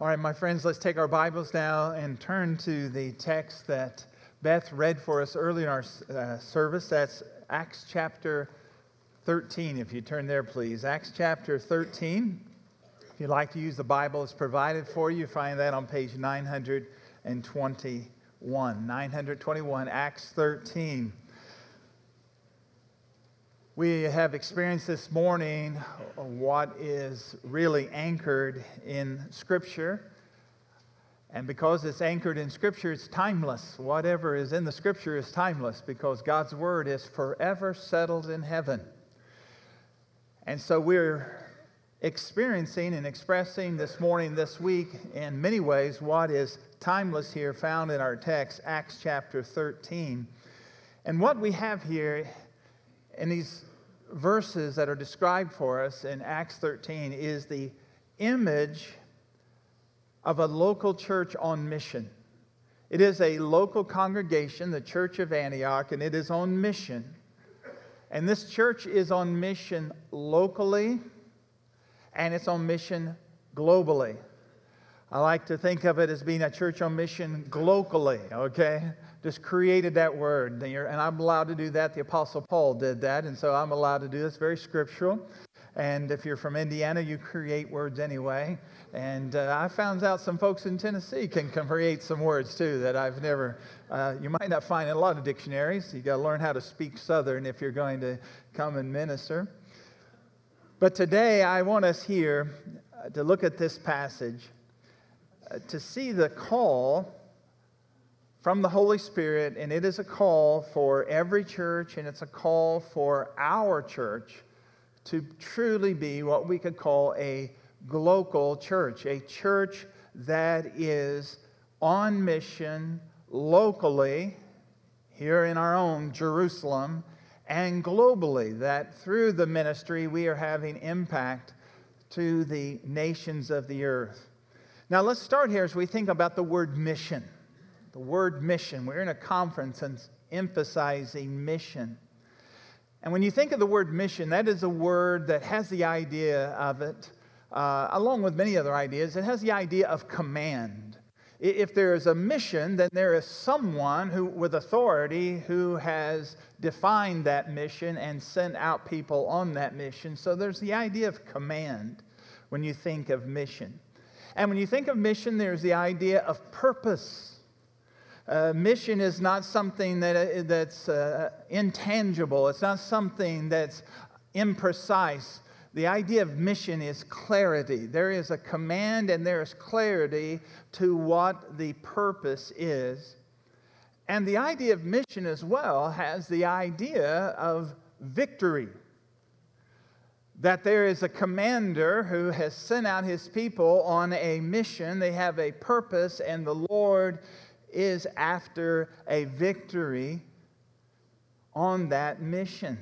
All right, my friends, let's take our Bibles now and turn to the text that Beth read for us early in our uh, service. That's Acts chapter 13. If you turn there, please. Acts chapter 13. If you'd like to use the Bible, it's provided for you. Find that on page 921. 921, Acts 13. We have experienced this morning what is really anchored in Scripture. And because it's anchored in Scripture, it's timeless. Whatever is in the Scripture is timeless because God's Word is forever settled in heaven. And so we're experiencing and expressing this morning, this week, in many ways, what is timeless here found in our text, Acts chapter 13. And what we have here in these verses that are described for us in Acts 13 is the image of a local church on mission. It is a local congregation, the Church of Antioch, and it is on mission. And this church is on mission locally and it's on mission globally. I like to think of it as being a church on mission glocally, okay? Just created that word. And I'm allowed to do that. The Apostle Paul did that. And so I'm allowed to do this. Very scriptural. And if you're from Indiana, you create words anyway. And uh, I found out some folks in Tennessee can, create some words too that I've never, uh, you might not find in a lot of dictionaries. You got to learn how to speak Southern if you're going to come and minister. But today I want us here to look at this passage uh, to see the call from the Holy Spirit, and it is a call for every church, and it's a call for our church to truly be what we could call a global church, a church that is on mission locally here in our own Jerusalem and globally, that through the ministry we are having impact to the nations of the earth. Now, let's start here as we think about the word mission the word mission. We're in a conference and emphasizing mission. And when you think of the word mission, that is a word that has the idea of it, uh, along with many other ideas, it has the idea of command. If there is a mission, then there is someone who, with authority who has defined that mission and sent out people on that mission. So there's the idea of command when you think of mission. And when you think of mission, there's the idea of purpose. Uh, mission is not something that, uh, that's uh, intangible, it's not something that's imprecise. The idea of mission is clarity. There is a command and there is clarity to what the purpose is. And the idea of mission as well has the idea of victory. That there is a commander who has sent out his people on a mission, they have a purpose, and the Lord is after a victory on that mission.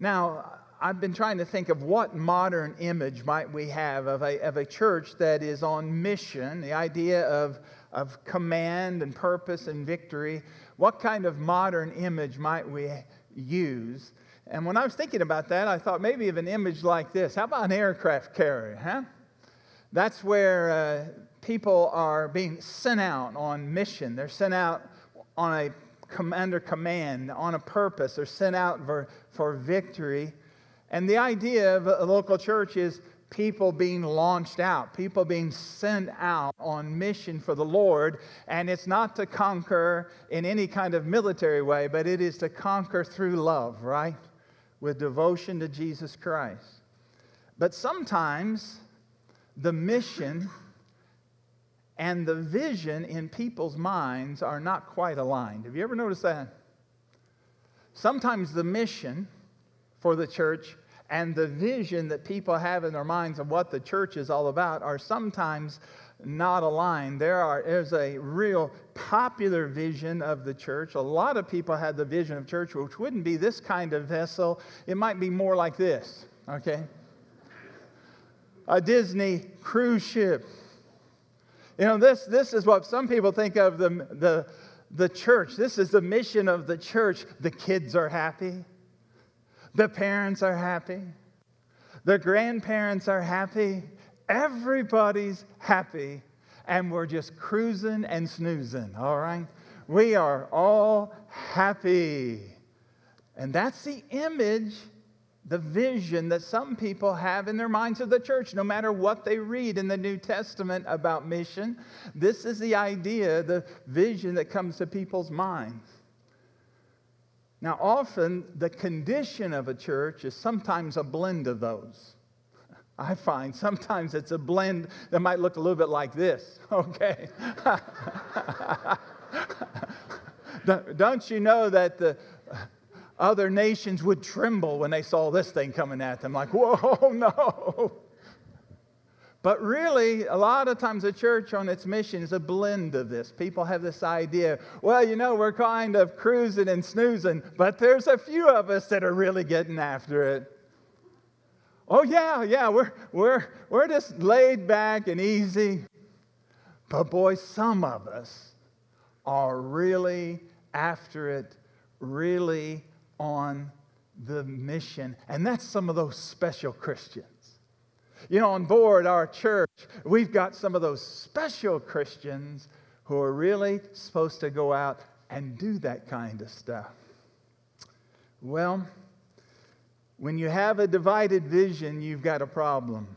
Now, I've been trying to think of what modern image might we have of a, of a church that is on mission, the idea of, of command and purpose and victory. What kind of modern image might we use? And when I was thinking about that, I thought maybe of an image like this. How about an aircraft carrier, huh? That's where uh, people are being sent out on mission. They're sent out on a commander command, on a purpose. They're sent out for, for victory. And the idea of a local church is people being launched out, people being sent out on mission for the Lord. And it's not to conquer in any kind of military way, but it is to conquer through love, right? With devotion to Jesus Christ. But sometimes the mission and the vision in people's minds are not quite aligned. Have you ever noticed that? Sometimes the mission for the church and the vision that people have in their minds of what the church is all about are sometimes not aligned. There are there's a real popular vision of the church. A lot of people had the vision of church, which wouldn't be this kind of vessel. It might be more like this, okay? A Disney cruise ship you know, this, this is what some people think of the, the, the church. This is the mission of the church. The kids are happy, the parents are happy, the grandparents are happy, Everybody's happy, and we're just cruising and snoozing, all right? We are all happy. And that's the image, the vision that some people have in their minds of the church, no matter what they read in the New Testament about mission. This is the idea, the vision that comes to people's minds. Now, often the condition of a church is sometimes a blend of those. I find sometimes it's a blend that might look a little bit like this, okay? Don't you know that the other nations would tremble when they saw this thing coming at them, like, whoa, no. But really, a lot of times the church on its mission is a blend of this. People have this idea, well, you know, we're kind of cruising and snoozing, but there's a few of us that are really getting after it. Oh, yeah, yeah, we're, we're, we're just laid back and easy. But boy, some of us are really after it, really on the mission. And that's some of those special Christians. You know, on board our church, we've got some of those special Christians who are really supposed to go out and do that kind of stuff. Well, when you have a divided vision, you've got a problem.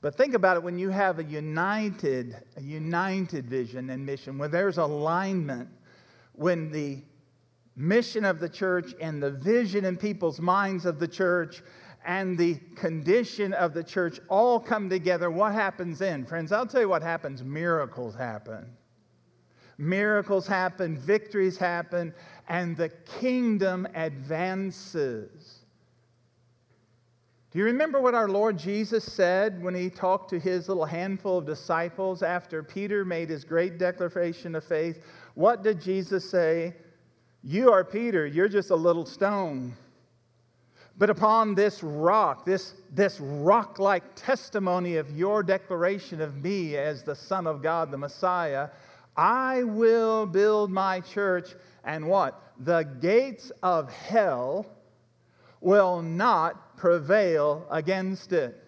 But think about it when you have a united, a united vision and mission, where there's alignment, when the mission of the church and the vision in people's minds of the church and the condition of the church all come together, what happens then? Friends, I'll tell you what happens miracles happen. Miracles happen, victories happen, and the kingdom advances. Do you remember what our Lord Jesus said when he talked to his little handful of disciples after Peter made his great declaration of faith? What did Jesus say? You are Peter, you're just a little stone. But upon this rock, this, this rock like testimony of your declaration of me as the Son of God, the Messiah, I will build my church, and what? The gates of hell will not prevail against it.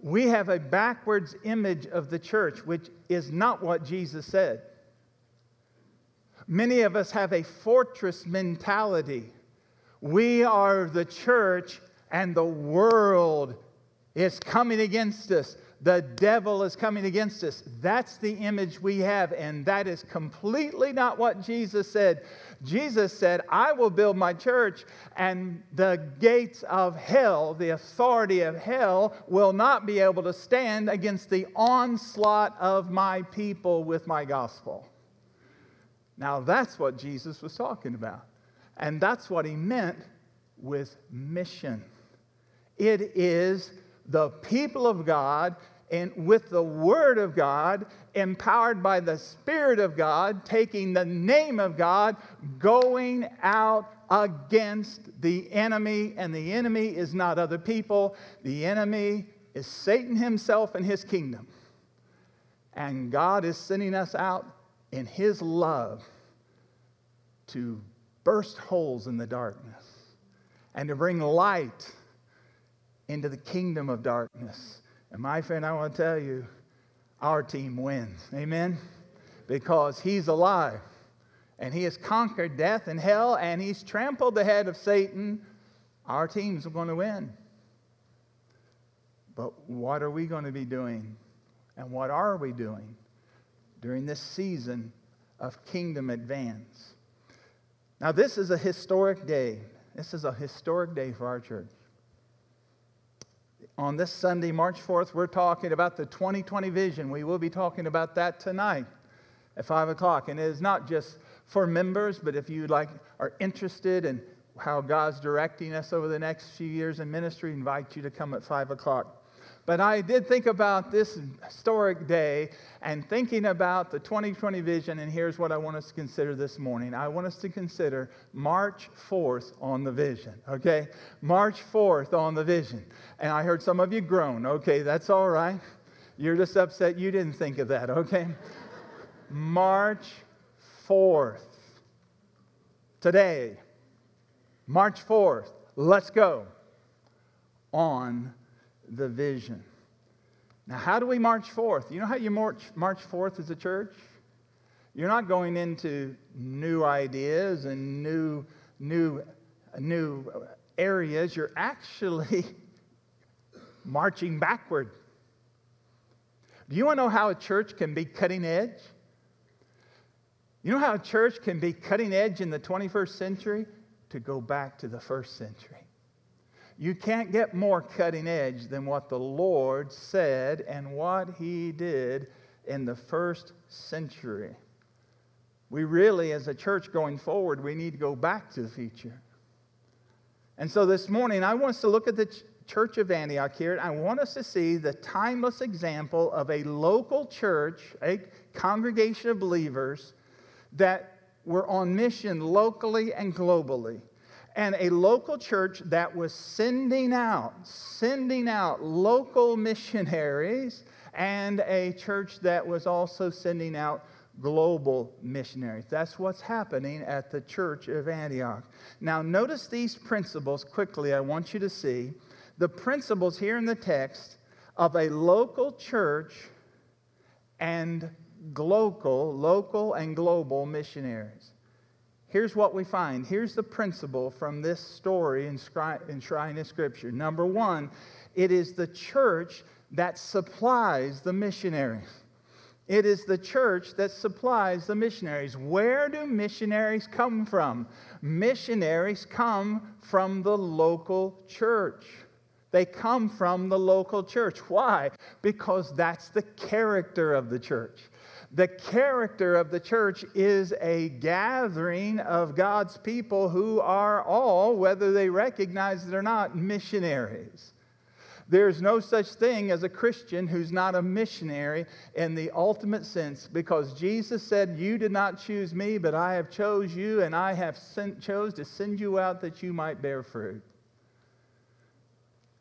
We have a backwards image of the church, which is not what Jesus said. Many of us have a fortress mentality we are the church, and the world is coming against us. The devil is coming against us. That's the image we have, and that is completely not what Jesus said. Jesus said, I will build my church, and the gates of hell, the authority of hell, will not be able to stand against the onslaught of my people with my gospel. Now, that's what Jesus was talking about. And that's what he meant with mission. It is the people of God and with the Word of God, empowered by the Spirit of God, taking the name of God, going out against the enemy. And the enemy is not other people, the enemy is Satan himself and his kingdom. And God is sending us out in his love to burst holes in the darkness and to bring light into the kingdom of darkness. And my friend, I want to tell you, our team wins. Amen? Because he's alive and he has conquered death and hell and he's trampled the head of Satan. Our team's are going to win. But what are we going to be doing? And what are we doing during this season of kingdom advance? Now, this is a historic day. This is a historic day for our church. On this Sunday, March 4th, we're talking about the 2020 vision. We will be talking about that tonight at 5 o'clock. And it is not just for members, but if you like are interested in how God's directing us over the next few years in ministry, invite you to come at 5 o'clock. But I did think about this historic day and thinking about the 2020 vision, and here's what I want us to consider this morning. I want us to consider March 4th on the vision, okay? March 4th on the vision. And I heard some of you groan. Okay, that's all right. You're just upset you didn't think of that, okay? March 4th. Today, March 4th, let's go on the vision. Now, how do we march forth? You know how you march, march forth as a church? You're not going into new ideas and new, new, new areas. You're actually marching backward. Do you want to know how a church can be cutting edge? You know how a church can be cutting edge in the 21st century? To go back to the first century. You can't get more cutting edge than what the Lord said and what He did in the first century. We really, as a church going forward, we need to go back to the future. And so this morning, I want us to look at the ch- church of Antioch here. I want us to see the timeless example of a local church, a congregation of believers that were on mission locally and globally. And a local church that was sending out, sending out local missionaries, and a church that was also sending out global missionaries. That's what's happening at the church of Antioch. Now, notice these principles quickly, I want you to see. The principles here in the text of a local church and global, local and global missionaries. Here's what we find. Here's the principle from this story enshrined in Scripture. Number one, it is the church that supplies the missionaries. It is the church that supplies the missionaries. Where do missionaries come from? Missionaries come from the local church. They come from the local church. Why? Because that's the character of the church. The character of the church is a gathering of God's people who are all, whether they recognize it or not, missionaries. There's no such thing as a Christian who's not a missionary in the ultimate sense because Jesus said, You did not choose me, but I have chose you, and I have sent, chose to send you out that you might bear fruit.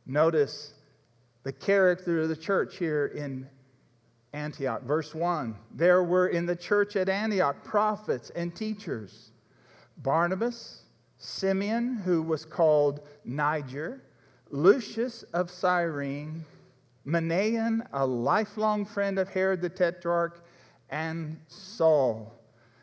Notice the character of the church here in Antioch. Verse 1 There were in the church at Antioch prophets and teachers Barnabas, Simeon, who was called Niger, Lucius of Cyrene, Manaen, a lifelong friend of Herod the Tetrarch, and Saul.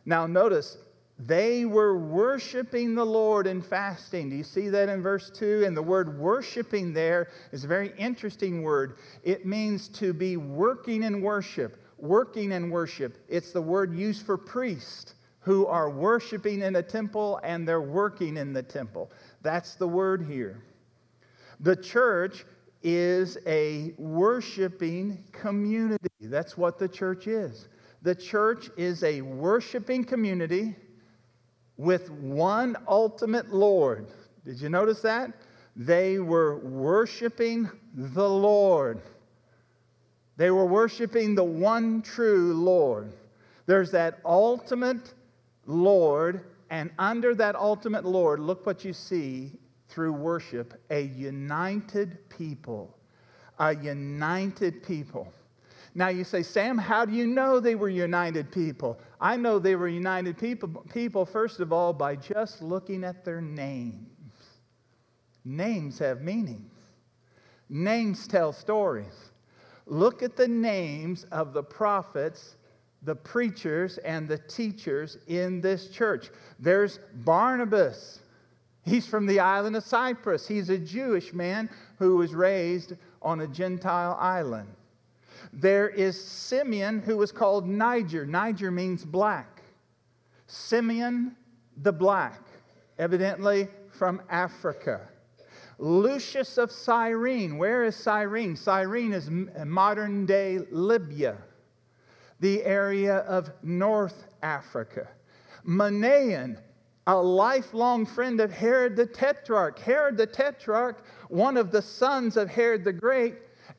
Now, notice, they were worshiping the Lord and fasting. Do you see that in verse 2? And the word worshiping there is a very interesting word. It means to be working in worship. Working in worship. It's the word used for priests who are worshiping in a temple and they're working in the temple. That's the word here. The church is a worshiping community. That's what the church is. The church is a worshiping community with one ultimate Lord. Did you notice that? They were worshiping the Lord. They were worshiping the one true Lord. There's that ultimate Lord, and under that ultimate Lord, look what you see through worship a united people. A united people. Now you say, Sam, how do you know they were united people? I know they were united people, people, first of all, by just looking at their names. Names have meanings, names tell stories. Look at the names of the prophets, the preachers, and the teachers in this church. There's Barnabas. He's from the island of Cyprus. He's a Jewish man who was raised on a Gentile island. There is Simeon, who was called Niger. Niger means black. Simeon the Black, evidently from Africa. Lucius of Cyrene. Where is Cyrene? Cyrene is uh, modern day Libya, the area of North Africa. Manaen, a lifelong friend of Herod the Tetrarch. Herod the Tetrarch, one of the sons of Herod the Great,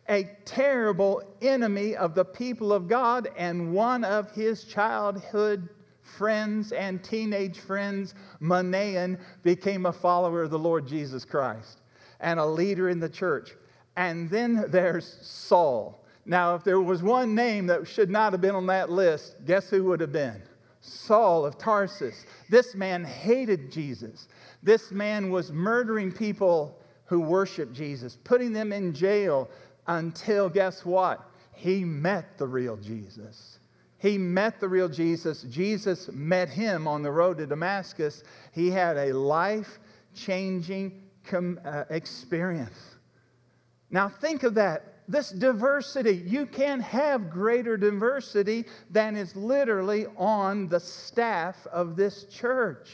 a terrible enemy of the people of God and one of his childhood friends and teenage friends, Manaen, became a follower of the Lord Jesus Christ and a leader in the church. And then there's Saul. Now, if there was one name that should not have been on that list, guess who would have been? Saul of Tarsus. This man hated Jesus. This man was murdering people who worshiped Jesus, putting them in jail until, guess what? He met the real Jesus. He met the real Jesus. Jesus met him on the road to Damascus. He had a life changing uh, experience. Now, think of that. This diversity, you can't have greater diversity than is literally on the staff of this church.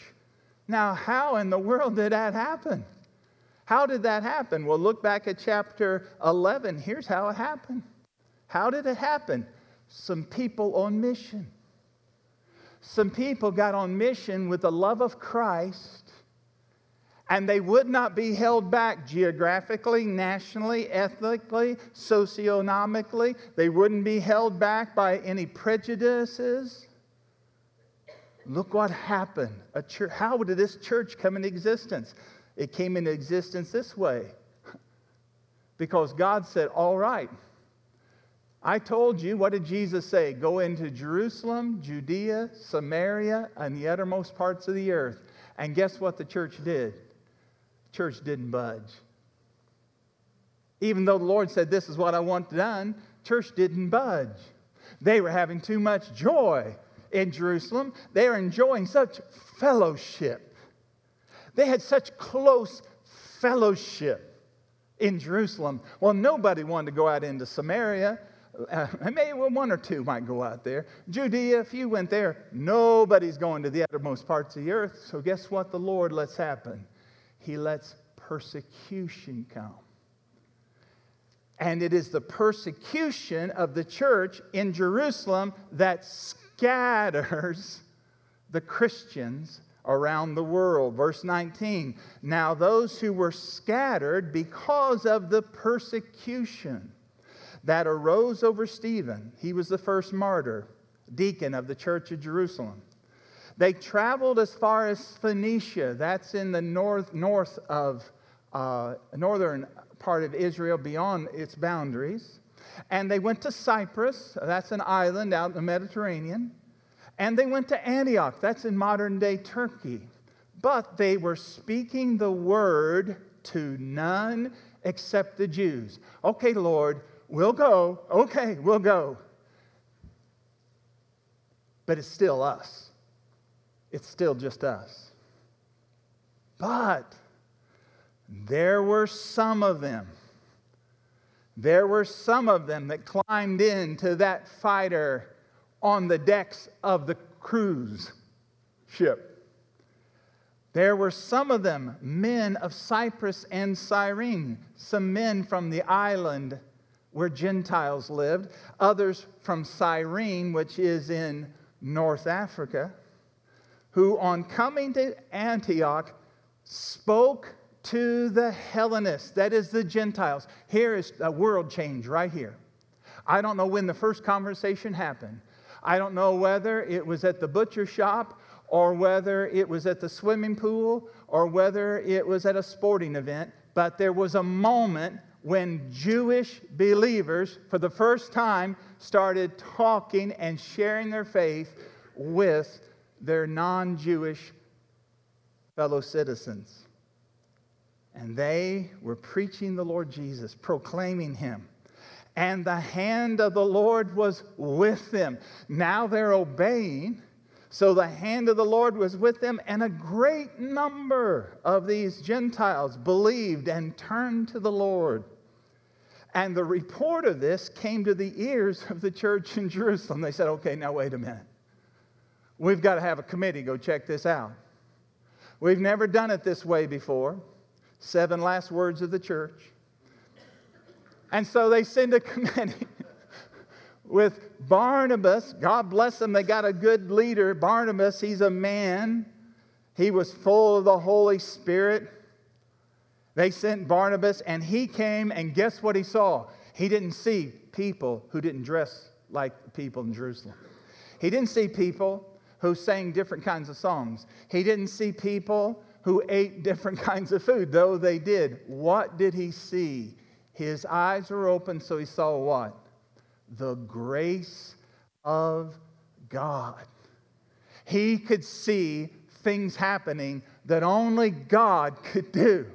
Now, how in the world did that happen? How did that happen? Well, look back at chapter 11. Here's how it happened. How did it happen? Some people on mission. Some people got on mission with the love of Christ, and they would not be held back geographically, nationally, ethnically, socioeconomically. They wouldn't be held back by any prejudices. Look what happened. Church, how did this church come into existence? It came into existence this way because God said, All right, I told you, what did Jesus say? Go into Jerusalem, Judea, Samaria, and the uttermost parts of the earth. And guess what the church did? The church didn't budge. Even though the Lord said, This is what I want done, church didn't budge. They were having too much joy in Jerusalem. They were enjoying such fellowship. They had such close fellowship in Jerusalem. Well, nobody wanted to go out into Samaria. Uh, maybe one or two might go out there. Judea, if you went there, nobody's going to the uttermost parts of the earth. So, guess what the Lord lets happen? He lets persecution come. And it is the persecution of the church in Jerusalem that scatters the Christians around the world. Verse 19 Now those who were scattered because of the persecution that arose over Stephen, he was the first martyr, deacon of the church of Jerusalem. They traveled as far as Phoenicia, that's in the north, north of uh, northern part of Israel beyond its boundaries. And they went to Cyprus, that's an island out in the Mediterranean. And they went to Antioch, that's in modern day Turkey. But they were speaking the word to none except the Jews. Okay, Lord, we'll go. Okay, we'll go. But it's still us. It's still just us. But there were some of them. There were some of them that climbed into that fighter on the decks of the cruise ship. There were some of them men of Cyprus and Cyrene, some men from the island where Gentiles lived, others from Cyrene, which is in North Africa, who on coming to Antioch spoke to the Hellenists, that is the Gentiles. Here is a world change right here. I don't know when the first conversation happened, I don't know whether it was at the butcher shop or whether it was at the swimming pool or whether it was at a sporting event, but there was a moment when Jewish believers, for the first time, started talking and sharing their faith with their non Jewish fellow citizens. And they were preaching the Lord Jesus, proclaiming him and the hand of the Lord was with them. Now they're obeying. So the hand of the Lord was with them, and a great number of these Gentiles believed and turned to the Lord. And the report of this came to the ears of the church in Jerusalem. They said, okay, now wait a minute. We've got to have a committee go check this out. We've never done it this way before. Seven last words of the church. And so they send a committee with Barnabas. God bless them, they got a good leader. Barnabas, he's a man, he was full of the Holy Spirit. They sent Barnabas, and he came, and guess what he saw? He didn't see people who didn't dress like the people in Jerusalem. He didn't see people who sang different kinds of songs. He didn't see people who ate different kinds of food, though they did. What did he see? His eyes were open, so he saw what? The grace of God. He could see things happening that only God could do.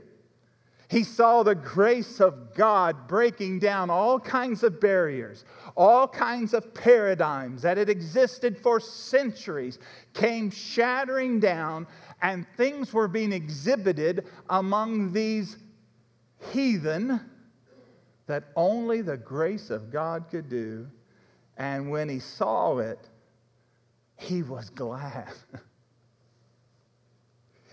He saw the grace of God breaking down all kinds of barriers, all kinds of paradigms that had existed for centuries came shattering down, and things were being exhibited among these heathen that only the grace of God could do. And when he saw it, he was glad.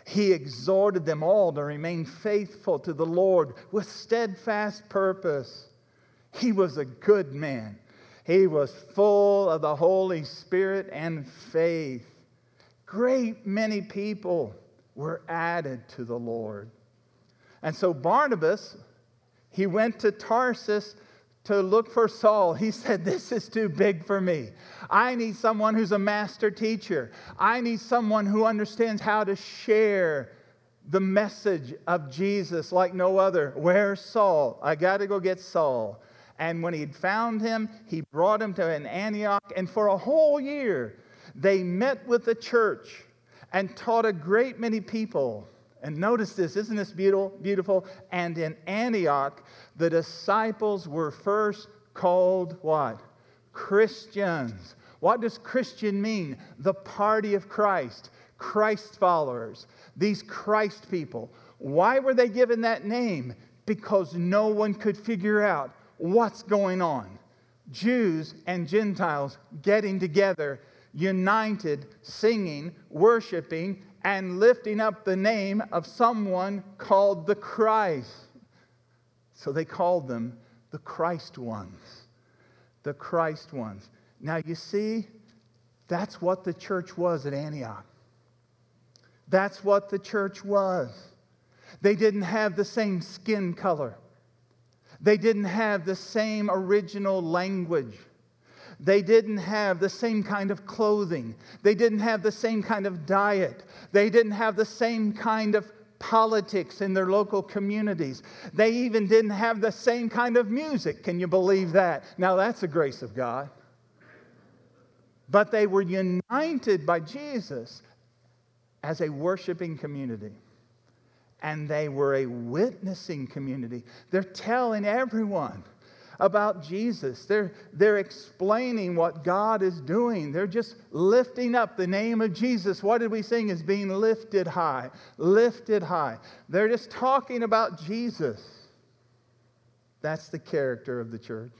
he exhorted them all to remain faithful to the Lord with steadfast purpose. He was a good man. He was full of the Holy Spirit and faith. Great many people were added to the Lord. And so Barnabas, he went to Tarsus to look for Saul. He said, This is too big for me. I need someone who's a master teacher. I need someone who understands how to share the message of Jesus like no other. Where's Saul? I got to go get Saul. And when he'd found him, he brought him to an Antioch. And for a whole year, they met with the church and taught a great many people. And notice this, isn't this beautiful? Beautiful. And in Antioch, the disciples were first called what? Christians. What does Christian mean? The party of Christ, Christ followers, these Christ people. Why were they given that name? Because no one could figure out what's going on. Jews and Gentiles getting together, united, singing, worshiping, and lifting up the name of someone called the Christ. So they called them the Christ ones. The Christ ones. Now you see, that's what the church was at Antioch. That's what the church was. They didn't have the same skin color. They didn't have the same original language. They didn't have the same kind of clothing. They didn't have the same kind of diet. They didn't have the same kind of politics in their local communities. They even didn't have the same kind of music. Can you believe that? Now, that's the grace of God. But they were united by Jesus as a worshiping community. And they were a witnessing community. They're telling everyone about Jesus. They're, they're explaining what God is doing. They're just lifting up the name of Jesus. What did we sing? Is being lifted high, lifted high. They're just talking about Jesus. That's the character of the church.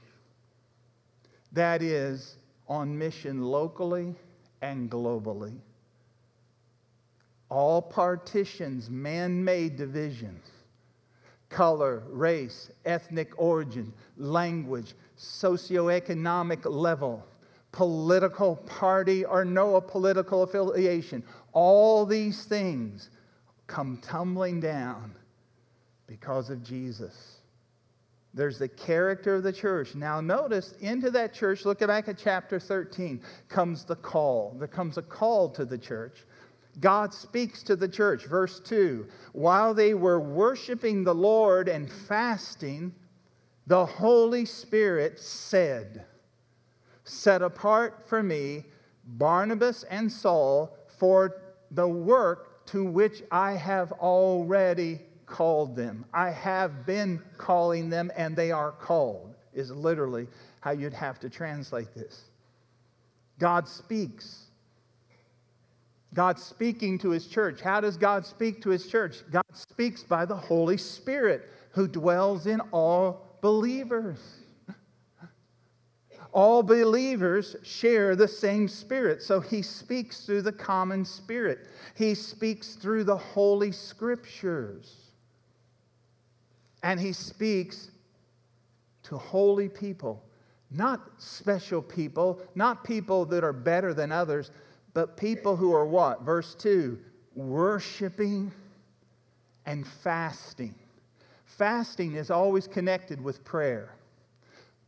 That is on mission locally and globally. All partitions, man made divisions color, race, ethnic origin, language, socioeconomic level, political party or no political affiliation. All these things come tumbling down because of Jesus. There's the character of the church. Now, notice into that church, look back at chapter 13, comes the call. There comes a call to the church. God speaks to the church. Verse 2 While they were worshiping the Lord and fasting, the Holy Spirit said, Set apart for me Barnabas and Saul for the work to which I have already called them. I have been calling them, and they are called, is literally how you'd have to translate this. God speaks God speaking to his church. How does God speak to his church? God speaks by the Holy Spirit who dwells in all believers. All believers share the same spirit, so he speaks through the common spirit. He speaks through the Holy Scriptures. And he speaks to holy people, not special people, not people that are better than others but people who are what? Verse 2 worshiping and fasting. Fasting is always connected with prayer.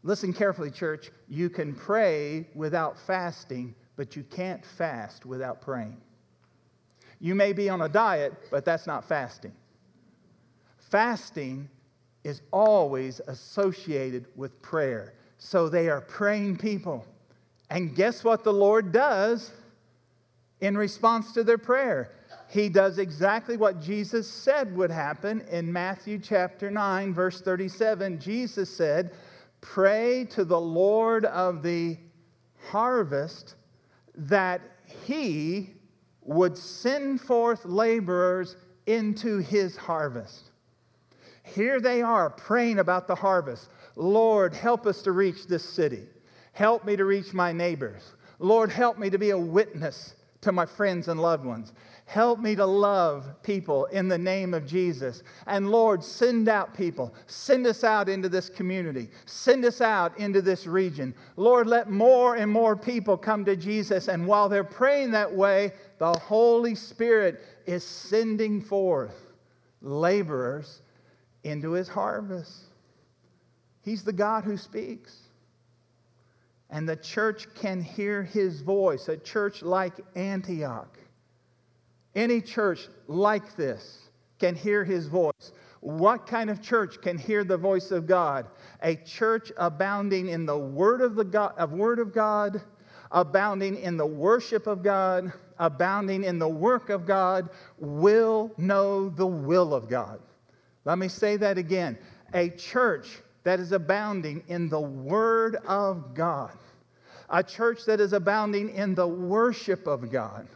Listen carefully, church. You can pray without fasting, but you can't fast without praying. You may be on a diet, but that's not fasting. Fasting is always associated with prayer. So they are praying people. And guess what the Lord does? In response to their prayer. he does exactly what Jesus said would happen in Matthew chapter 9, verse 37. Jesus said, Pray to the Lord of the harvest that he would send forth laborers into his harvest. Here they are praying about the harvest. Lord, help us to reach this city. Help me to reach my neighbors. Lord, help me to be a witness to my friends and loved ones. Help me to love people in the name of Jesus. And Lord, send out people. Send us out into this community. Send us out into this region. Lord, let more and more people come to Jesus. And while they're praying that way, the Holy Spirit is sending forth laborers into his harvest. He's the God who speaks. And the church can hear his voice, a church like Antioch any church like this can hear his voice. What kind of church can hear the voice of God? A church abounding in the word of the God, of word of God, abounding in the worship of God, abounding in the work of God, will know the will of God. Let me say that again. A church that is abounding in the word of God, a church that is abounding in the worship of God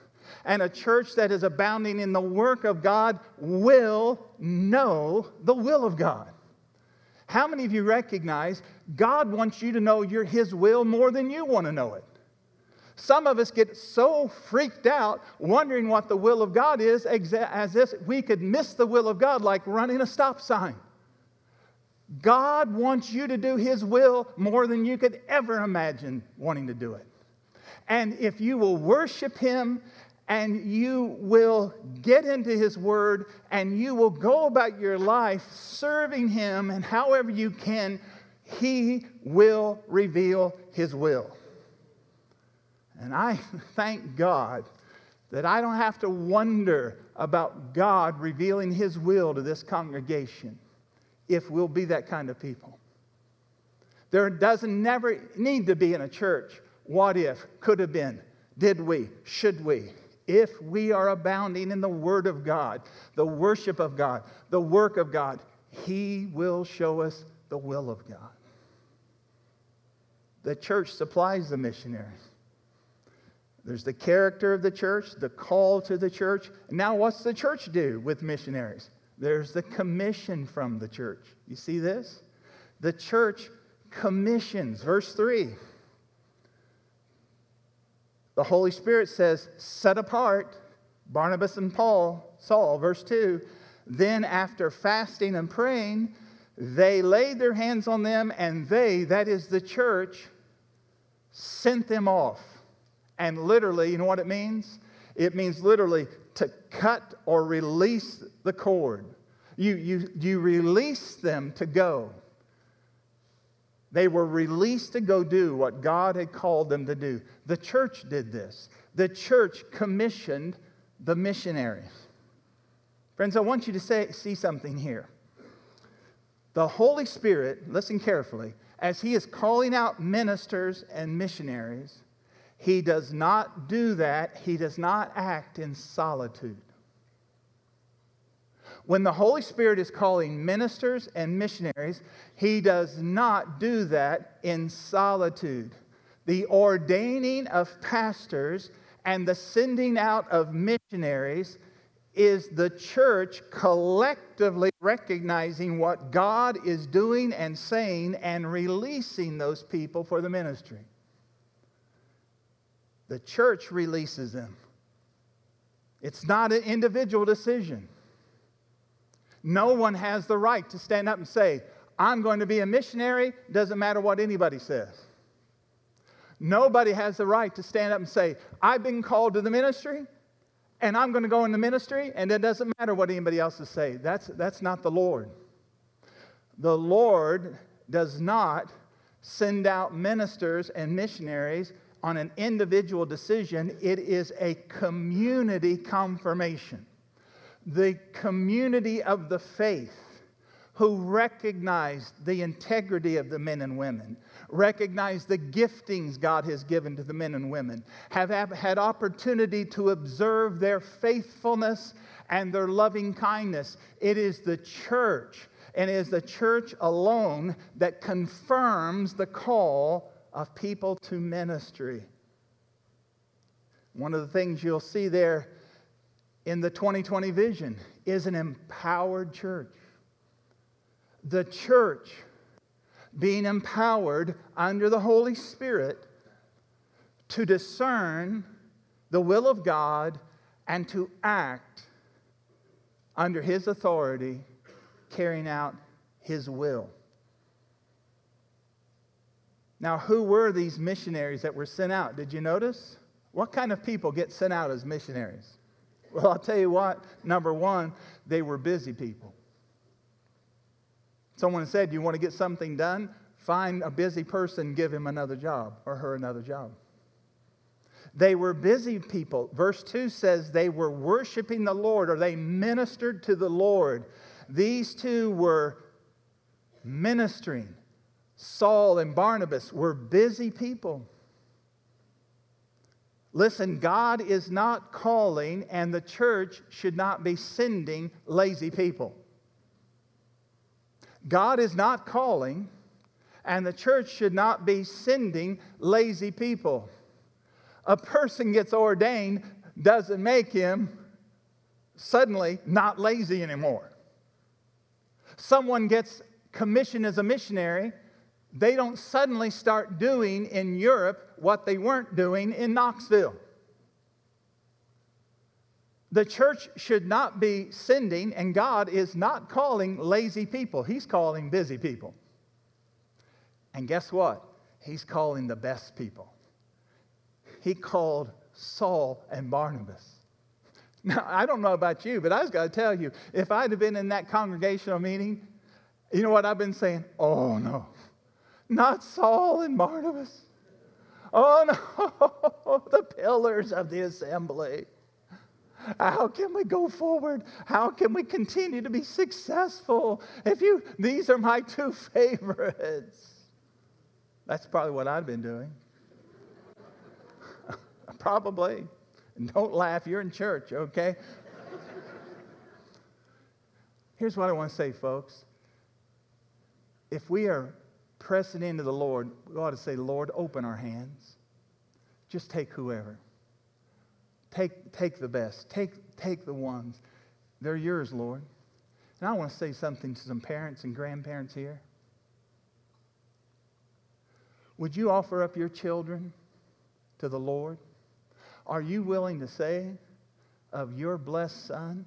and a church that is abounding in the work of God will know the will of God. How many of you recognize God wants you to know your, His will more than you want to know it? Some of us get so freaked out wondering what the will of God is as if we could miss the will of God like running a stop sign. God wants you to do His will more than you could ever imagine wanting to do it. And if you will worship Him and you will get into His Word and you will go about your life serving Him, and however you can, He will reveal His will. And I thank God that I don't have to wonder about God revealing His will to this congregation if we'll be that kind of people. There doesn't never need to be in a church what if, could have been, did we, should we if we are abounding in the Word of God, the worship of God, the work of God, He will show us the will of God. The church supplies the missionaries. There's the character of the church, the call to the church. Now, what's the church do with missionaries? There's the commission from the church. You see this? The church commissions. Verse 3 the Holy Spirit says, set apart Barnabas and Paul, Saul, verse 2. Then, after fasting and praying, they laid their hands on them, and they, that is the church, sent them off. And literally, you know what it means? It means literally to cut or release the cord. You, you, you release them to go. They were released to go do what God had called them to do. The church did this. The church commissioned the missionaries. Friends, I want you to say, see something here. The Holy Spirit, listen carefully, as He is calling out ministers and missionaries, He does not do that, He does not act in solitude. When the Holy Spirit is calling ministers and missionaries, He does not do that in solitude. The ordaining of pastors and the sending out of missionaries is the church collectively recognizing what God is doing and saying and releasing those people for the ministry. The church releases them. It's not an individual decision. No one has the right to stand up and say, I'm going to be a missionary, doesn't matter what anybody says. Nobody has the right to stand up and say, I've been called to the ministry and I'm going to go in the ministry and it doesn't matter what anybody else is saying. That's, that's not the Lord. The Lord does not send out ministers and missionaries on an individual decision, it is a community confirmation the community of the faith who recognized the integrity of the men and women, recognized the giftings God has given to the men and women, have had opportunity to observe their faithfulness and their loving kindness. It is the church, and it is the church alone that confirms the call of people to ministry. One of the things you'll see there in the 2020 vision is an empowered church the church being empowered under the Holy Spirit to discern the will of God and to act under His authority, carrying out His will. Now, who were these missionaries that were sent out? Did you notice? What kind of people get sent out as missionaries? Well, I'll tell you what. Number one, they were busy people. Someone said, You want to get something done? Find a busy person, give him another job or her another job. They were busy people. Verse 2 says they were worshiping the Lord or they ministered to the Lord. These two were ministering. Saul and Barnabas were busy people. Listen, God is not calling, and the church should not be sending lazy people. God is not calling, and the church should not be sending lazy people. A person gets ordained doesn't make him suddenly not lazy anymore. Someone gets commissioned as a missionary, they don't suddenly start doing in Europe what they weren't doing in Knoxville. The church should not be sending, and God is not calling lazy people. He's calling busy people. And guess what? He's calling the best people. He called Saul and Barnabas. Now, I don't know about you, but I was going to tell you if I'd have been in that congregational meeting, you know what I've been saying? Oh, no, not Saul and Barnabas. Oh, no, the pillars of the assembly. How can we go forward? How can we continue to be successful? If you, these are my two favorites. That's probably what I've been doing. probably. Don't laugh, you're in church, okay? Here's what I want to say, folks. If we are pressing into the Lord, we ought to say, Lord, open our hands. Just take whoever. Take, take the best. Take, take the ones. They're yours, Lord. And I want to say something to some parents and grandparents here. Would you offer up your children to the Lord? Are you willing to say of your blessed son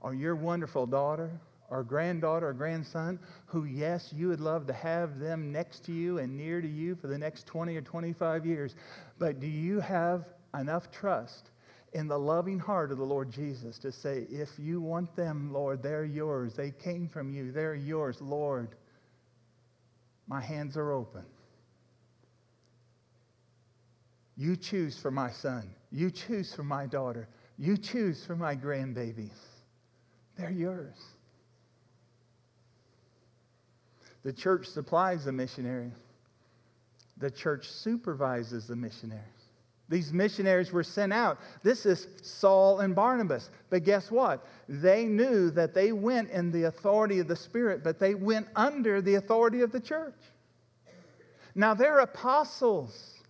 or your wonderful daughter or granddaughter or grandson who, yes, you would love to have them next to you and near to you for the next 20 or 25 years, but do you have enough trust in the loving heart of the Lord Jesus to say, if you want them, Lord, they're yours. They came from you. They're yours, Lord. My hands are open. You choose for my son. You choose for my daughter. You choose for my grandbabies. They're yours. The church supplies the missionary. The church supervises the missionary. These missionaries were sent out. This is Saul and Barnabas. But guess what? They knew that they went in the authority of the Spirit, but they went under the authority of the church. Now they're apostles.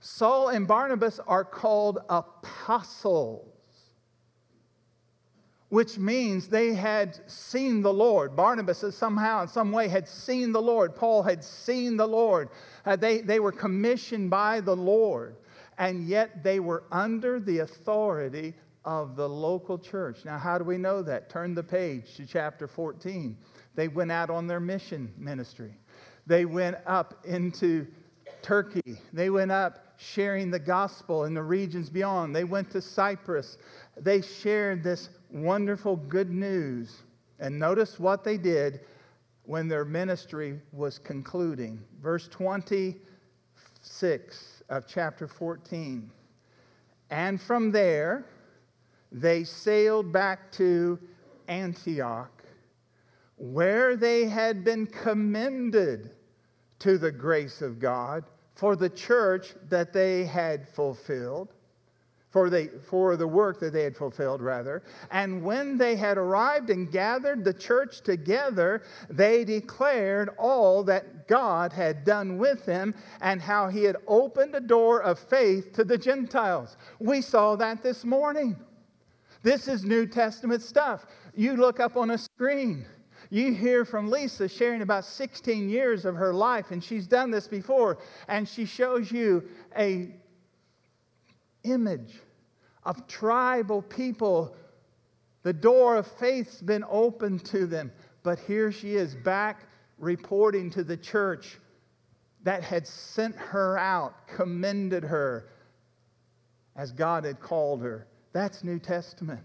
Saul and Barnabas are called apostles, which means they had seen the Lord. Barnabas somehow, in some way, had seen the Lord. Paul had seen the Lord. Uh, they, they were commissioned by the Lord and yet they were under the authority of the local church. Now, how do we know that? Turn the page to chapter 14. They went out on their mission ministry. They went up into Turkey. They went up sharing the gospel in the regions beyond. They went to Cyprus. They shared this wonderful good news. And notice what they did when their ministry was concluding. Verse 26 of chapter 14. And from there, they sailed back to Antioch, where they had been commended to the grace of God for the church that they had fulfilled, for, they, for the work that they had fulfilled, rather. And when they had arrived and gathered the church together, they declared all that God had done with them and how he had opened a door of faith to the Gentiles. We saw that this morning. This is New Testament stuff. You look up on a screen. You hear from Lisa sharing about 16 years of her life, and she's done this before, and she shows you a image of tribal people. The door of faith's been opened to them, but here she is back reporting to the church that had sent her out, commended her as God had called her. That's New Testament.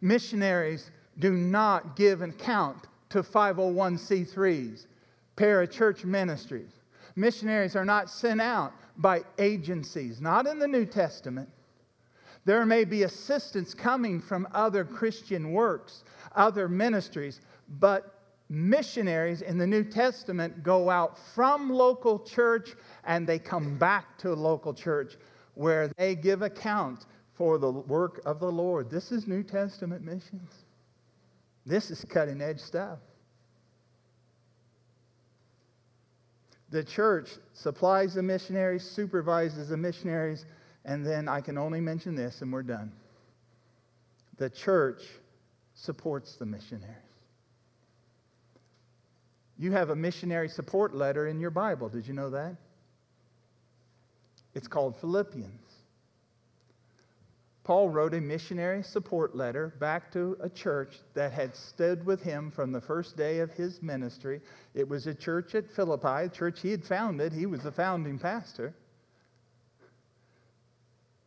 Missionaries do not give an account to 501c3s, parachurch ministries. Missionaries are not sent out by agencies, not in the New Testament. There may be assistance coming from other Christian works, other ministries, but missionaries in the New Testament go out from local church and they come back to local church where they give account for the work of the Lord. This is New Testament missions. This is cutting edge stuff. The church supplies the missionaries, supervises the missionaries, and then I can only mention this and we're done. The church supports the missionaries. You have a missionary support letter in your Bible. Did you know that? It's called Philippians. Paul wrote a missionary support letter back to a church that had stood with him from the first day of his ministry. It was a church at Philippi, a church he had founded. He was the founding pastor.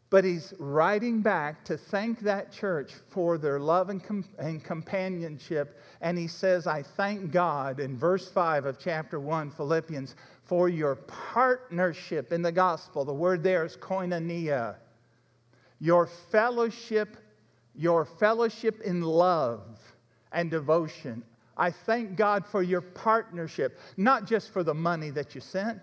But he's writing back to thank that church for their love and, com- and companionship. And he says, I thank God in verse 5 of chapter 1, Philippians, for your partnership in the gospel. The word there is koinonia your fellowship, your fellowship in love and devotion. I thank God for your partnership, not just for the money that you sent,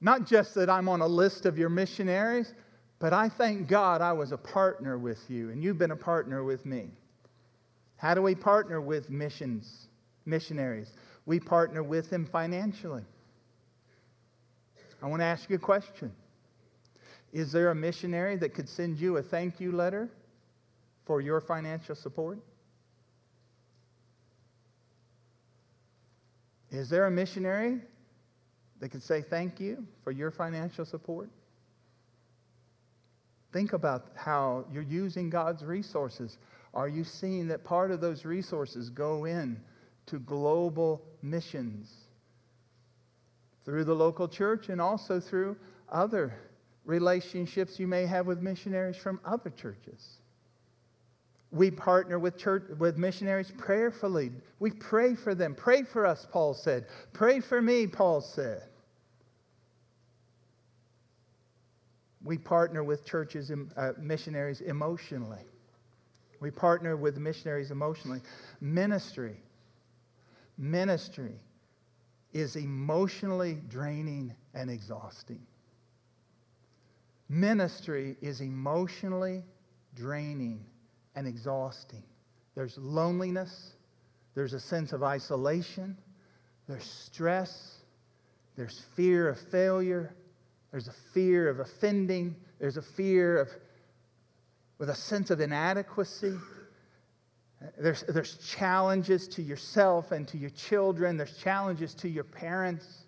not just that I'm on a list of your missionaries, but I thank God I was a partner with you and you've been a partner with me. How do we partner with missions, missionaries? We partner with them financially. I want to ask you a question. Is there a missionary that could send you a thank you letter for your financial support? Is there a missionary that could say thank you for your financial support? Think about how you're using God's resources. Are you seeing that part of those resources go in to global missions through the local church and also through other relationships you may have with missionaries from other churches. We partner with church with missionaries prayerfully. We pray for them. Pray for us, Paul said. Pray for me, Paul said. We partner with churches, uh, missionaries emotionally. We partner with missionaries emotionally. Ministry, ministry is emotionally draining and exhausting. Ministry is emotionally draining and exhausting. There's loneliness, there's a sense of isolation, there's stress, there's fear of failure, there's a fear of offending, there's a fear of, with a sense of inadequacy. There's, there's challenges to yourself and to your children, there's challenges to your parents.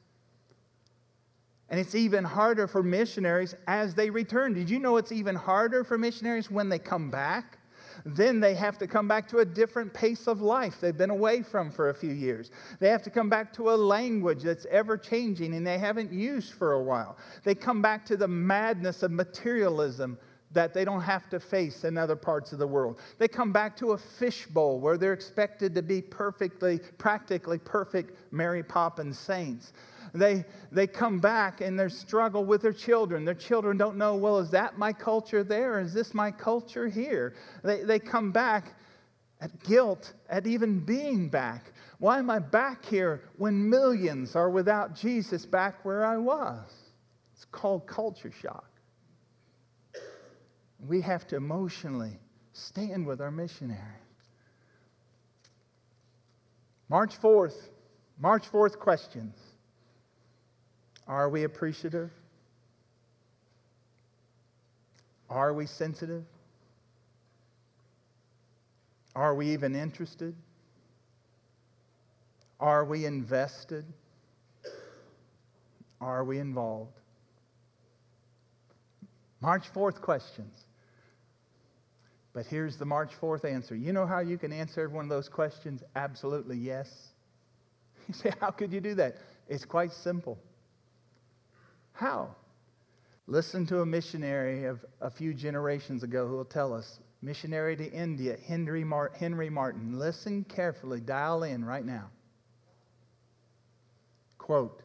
And it's even harder for missionaries as they return. Did you know it's even harder for missionaries when they come back? Then they have to come back to a different pace of life they've been away from for a few years. They have to come back to a language that's ever changing and they haven't used for a while. They come back to the madness of materialism that they don't have to face in other parts of the world. They come back to a fishbowl where they're expected to be perfectly, practically perfect Mary Poppins saints. They, they come back and they struggle with their children. Their children don't know, well, is that my culture there? Is this my culture here? They, they come back at guilt at even being back. Why am I back here when millions are without Jesus back where I was? It's called culture shock. We have to emotionally stand with our missionary. March 4th, March 4th questions. Are we appreciative? Are we sensitive? Are we even interested? Are we invested? Are we involved? March 4th questions. But here's the March 4th answer. You know how you can answer every one of those questions? Absolutely yes. You say, How could you do that? It's quite simple. How? Listen to a missionary of a few generations ago who will tell us missionary to India, Henry, Mar- Henry Martyn. Listen carefully, dial in right now. Quote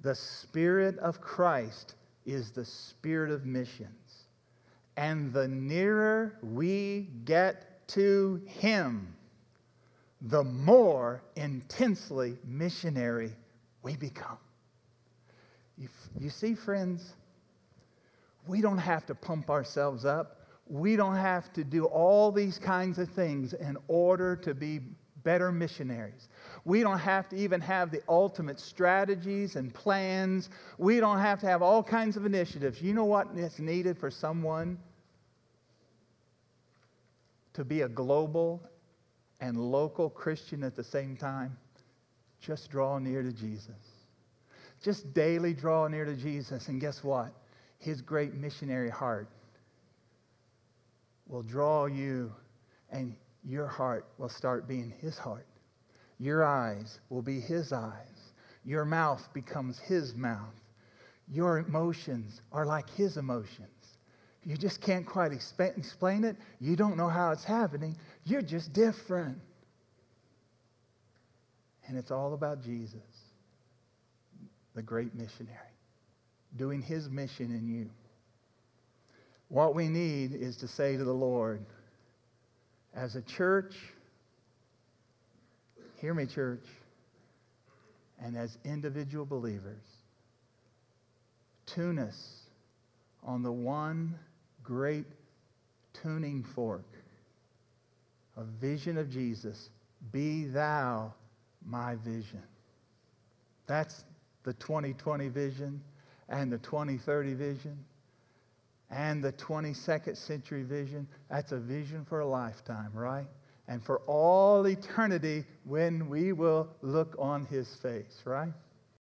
The Spirit of Christ is the spirit of missions. And the nearer we get to Him, the more intensely missionary we become. You, you see, friends, we don't have to pump ourselves up we don't have to do all these kinds of things in order to be better missionaries. We don't have to even have the ultimate strategies and plans. We don't have to have all kinds of initiatives. You know what is needed for someone to be a global and local Christian at the same time? Just draw near to Jesus. Just daily draw near to Jesus, and guess what? His great missionary heart will draw you, and your heart will start being His heart. Your eyes will be His eyes. Your mouth becomes His mouth. Your emotions are like His emotions. You just can't quite explain it. You don't know how it's happening. You're just different. And it's all about Jesus, the great missionary, doing his mission in you. What we need is to say to the Lord, as a church, hear me, church, and as individual believers, tune us on the one great tuning fork a vision of Jesus. Be thou my vision. That's the 2020 vision and the 2030 vision and the 22nd century vision, that's a vision for a lifetime, right? And for all eternity when we will look on his face, right?